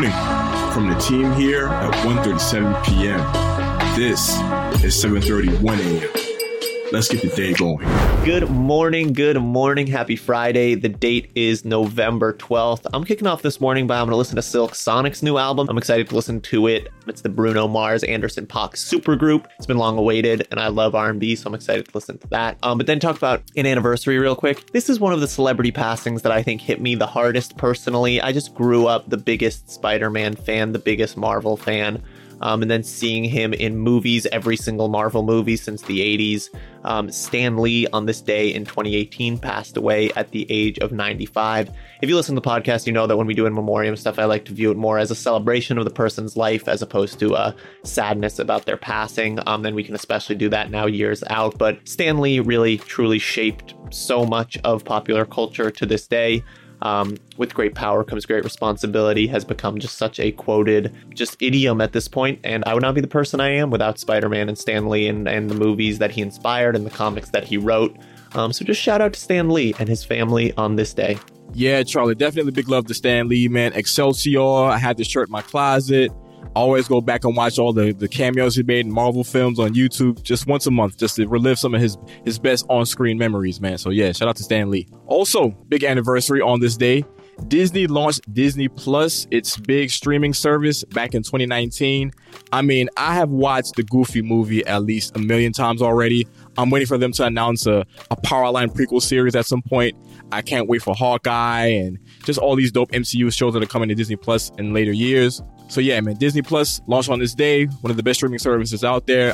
morning from the team here at 1.37 p.m. This is 7.31 a.m. Let's get the day going. Good morning, good morning. Happy Friday. The date is November 12th. I'm kicking off this morning by I'm going to listen to Silk Sonic's new album. I'm excited to listen to it. It's the Bruno Mars Anderson .Paak supergroup. It's been long awaited and I love R&B, so I'm excited to listen to that. Um, but then talk about an anniversary real quick. This is one of the celebrity passings that I think hit me the hardest personally. I just grew up the biggest Spider-Man fan, the biggest Marvel fan um, and then seeing him in movies, every single Marvel movie since the 80s. Um, Stan Lee on this day in 2018 passed away at the age of 95. If you listen to the podcast, you know that when we do in memoriam stuff, I like to view it more as a celebration of the person's life as opposed to a sadness about their passing. Um, and we can especially do that now years out. But Stan Lee really, truly shaped so much of popular culture to this day um, with great power comes great responsibility has become just such a quoted just idiom at this point and i would not be the person i am without spider-man and stan lee and, and the movies that he inspired and the comics that he wrote. Um, so just shout out to stan lee and his family on this day. Yeah charlie definitely big love to stan lee man. Excelsior i had this shirt in my closet always go back and watch all the, the cameos he made in Marvel films on YouTube just once a month, just to relive some of his, his best on screen memories, man. So, yeah, shout out to Stan Lee. Also, big anniversary on this day. Disney launched Disney Plus, its big streaming service, back in 2019. I mean, I have watched the Goofy movie at least a million times already. I'm waiting for them to announce a, a Powerline prequel series at some point. I can't wait for Hawkeye and just all these dope MCU shows that are coming to Disney Plus in later years. So yeah, man, Disney Plus launched on this day, one of the best streaming services out there.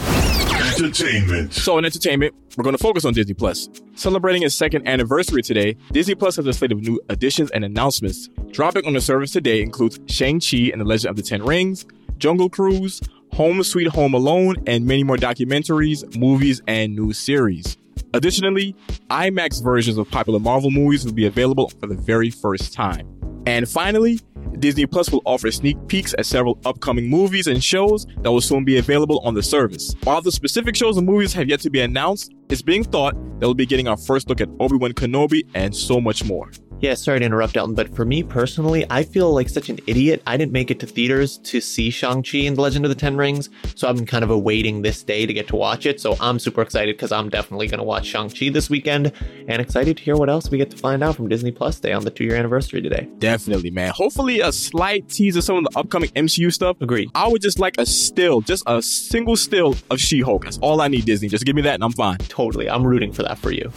Entertainment. So in entertainment, we're going to focus on Disney Plus. Celebrating its second anniversary today, Disney Plus has a slate of new additions and announcements. Dropping on the service today includes Shang-Chi and the Legend of the Ten Rings, Jungle Cruise, Home Sweet Home Alone, and many more documentaries, movies, and new series. Additionally, IMAX versions of popular Marvel movies will be available for the very first time. And finally, Disney Plus will offer sneak peeks at several upcoming movies and shows that will soon be available on the service. While the specific shows and movies have yet to be announced, it's being thought that we'll be getting our first look at Obi-Wan Kenobi and so much more. Yeah, sorry to interrupt, Elton, but for me personally, I feel like such an idiot. I didn't make it to theaters to see Shang-Chi and The Legend of the Ten Rings, so I've been kind of awaiting this day to get to watch it. So I'm super excited because I'm definitely going to watch Shang-Chi this weekend and excited to hear what else we get to find out from Disney Plus Day on the two year anniversary today. Definitely, man. Hopefully, a slight tease of some of the upcoming MCU stuff. Agreed. I would just like a still, just a single still of She Hulk. That's all I need, Disney. Just give me that and I'm fine. Totally. I'm rooting for that for you.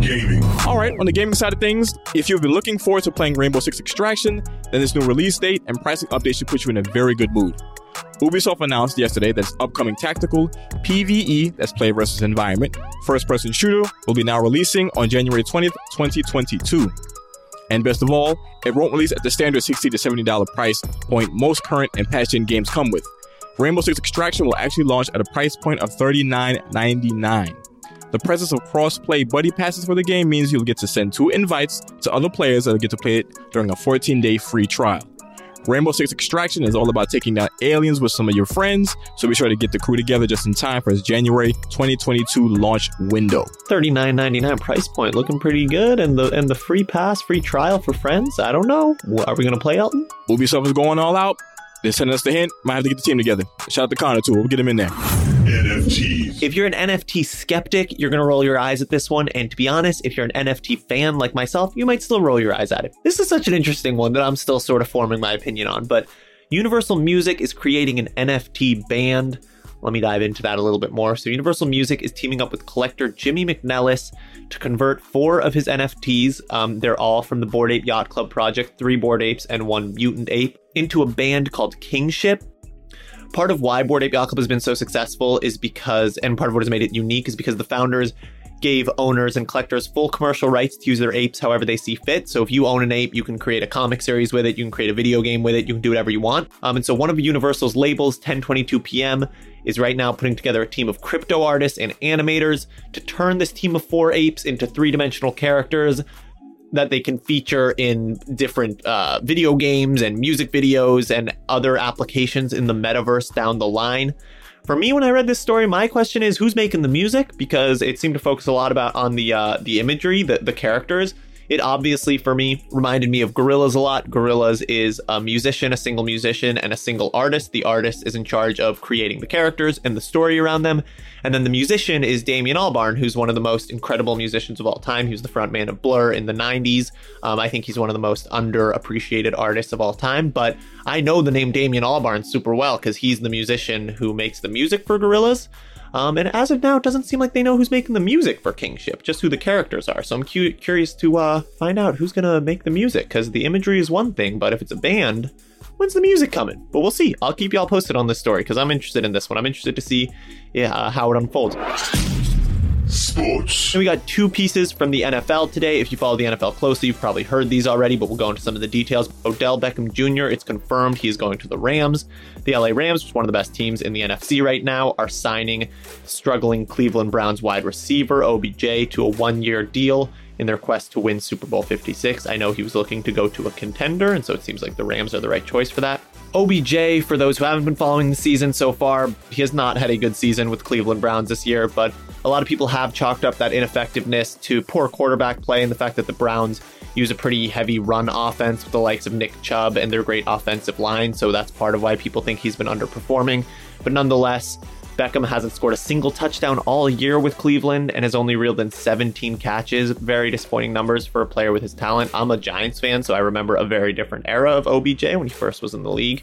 Gaming. All right, on the gaming side of things, if you've been looking forward to playing Rainbow Six Extraction, then this new release date and pricing update should put you in a very good mood. Ubisoft announced yesterday that its upcoming tactical PvE, that's play versus environment, first person shooter, will be now releasing on January 20th, 2022. And best of all, it won't release at the standard 60 to $70 price point most current and past gen games come with. Rainbow Six Extraction will actually launch at a price point of $39.99. The presence of cross-play buddy passes for the game means you'll get to send two invites to other players that'll get to play it during a 14-day free trial. Rainbow Six Extraction is all about taking down aliens with some of your friends, so be sure to get the crew together just in time for its January 2022 launch window. $39.99 price point looking pretty good and the and the free pass, free trial for friends. I don't know. Are we going to play Elton? Ubisoft is going all out. They're sending us the hint. Might have to get the team together. Shout out to Connor too. We'll get him in there. NFTs. If you're an NFT skeptic, you're going to roll your eyes at this one. And to be honest, if you're an NFT fan like myself, you might still roll your eyes at it. This is such an interesting one that I'm still sort of forming my opinion on. But Universal Music is creating an NFT band. Let me dive into that a little bit more. So, Universal Music is teaming up with collector Jimmy McNelis to convert four of his NFTs. Um, they're all from the Bored Ape Yacht Club project three Bored Apes and one Mutant Ape into a band called Kingship. Part of why Bored Ape Yacht Club has been so successful is because, and part of what has made it unique is because the founders gave owners and collectors full commercial rights to use their apes however they see fit. So if you own an ape, you can create a comic series with it, you can create a video game with it, you can do whatever you want. Um, and so one of Universal's labels, 1022 PM, is right now putting together a team of crypto artists and animators to turn this team of four apes into three dimensional characters that they can feature in different uh, video games and music videos and other applications in the metaverse down the line. For me, when I read this story, my question is who's making the music because it seemed to focus a lot about on the uh, the imagery, the the characters. It obviously, for me, reminded me of Gorillaz a lot. Gorillaz is a musician, a single musician, and a single artist. The artist is in charge of creating the characters and the story around them. And then the musician is Damien Albarn, who's one of the most incredible musicians of all time. He was the frontman of Blur in the 90s. Um, I think he's one of the most underappreciated artists of all time. But I know the name Damien Albarn super well because he's the musician who makes the music for Gorillaz. Um, and as of now, it doesn't seem like they know who's making the music for Kingship, just who the characters are. So I'm cu- curious to uh, find out who's going to make the music, because the imagery is one thing, but if it's a band, when's the music coming? But we'll see. I'll keep y'all posted on this story, because I'm interested in this one. I'm interested to see yeah, uh, how it unfolds. Sports. And we got two pieces from the NFL today. If you follow the NFL closely, you've probably heard these already, but we'll go into some of the details. Odell Beckham Jr., it's confirmed he is going to the Rams. The LA Rams, which is one of the best teams in the NFC right now, are signing struggling Cleveland Browns wide receiver OBJ to a one year deal in their quest to win Super Bowl 56. I know he was looking to go to a contender, and so it seems like the Rams are the right choice for that. OBJ, for those who haven't been following the season so far, he has not had a good season with Cleveland Browns this year, but a lot of people have chalked up that ineffectiveness to poor quarterback play and the fact that the Browns use a pretty heavy run offense with the likes of Nick Chubb and their great offensive line. So that's part of why people think he's been underperforming. But nonetheless, Beckham hasn't scored a single touchdown all year with Cleveland and has only reeled in 17 catches. Very disappointing numbers for a player with his talent. I'm a Giants fan, so I remember a very different era of OBJ when he first was in the league.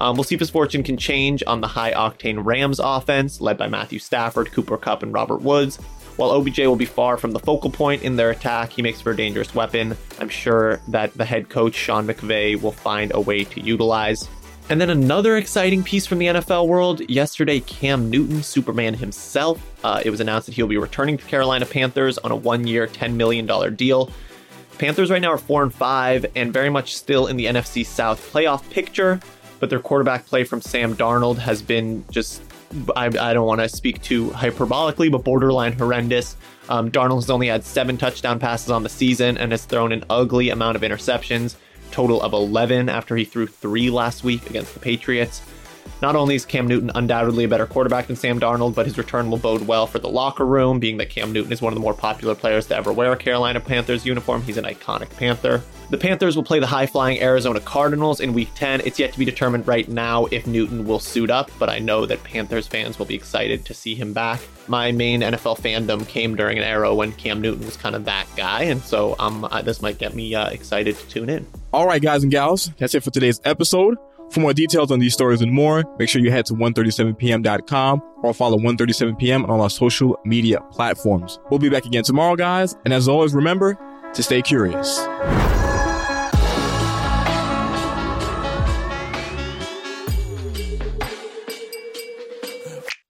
Um, we'll see if his fortune can change on the high octane Rams offense, led by Matthew Stafford, Cooper Kupp, and Robert Woods. While OBJ will be far from the focal point in their attack, he makes for a dangerous weapon. I'm sure that the head coach, Sean McVay, will find a way to utilize. And then another exciting piece from the NFL world. Yesterday, Cam Newton, Superman himself, uh, it was announced that he'll be returning to Carolina Panthers on a one year, $10 million deal. Panthers right now are 4 and 5 and very much still in the NFC South playoff picture but their quarterback play from Sam Darnold has been just I, I don't want to speak too hyperbolically, but borderline horrendous. Um, Darnold has only had seven touchdown passes on the season and has thrown an ugly amount of interceptions, total of 11 after he threw three last week against the Patriots. Not only is Cam Newton undoubtedly a better quarterback than Sam Darnold, but his return will bode well for the locker room, being that Cam Newton is one of the more popular players to ever wear a Carolina Panthers uniform. He's an iconic Panther. The Panthers will play the high flying Arizona Cardinals in week 10. It's yet to be determined right now if Newton will suit up, but I know that Panthers fans will be excited to see him back. My main NFL fandom came during an era when Cam Newton was kind of that guy, and so um, this might get me uh, excited to tune in. All right, guys and gals, that's it for today's episode. For more details on these stories and more, make sure you head to 137pm.com or follow 137pm on all our social media platforms. We'll be back again tomorrow, guys. And as always, remember to stay curious.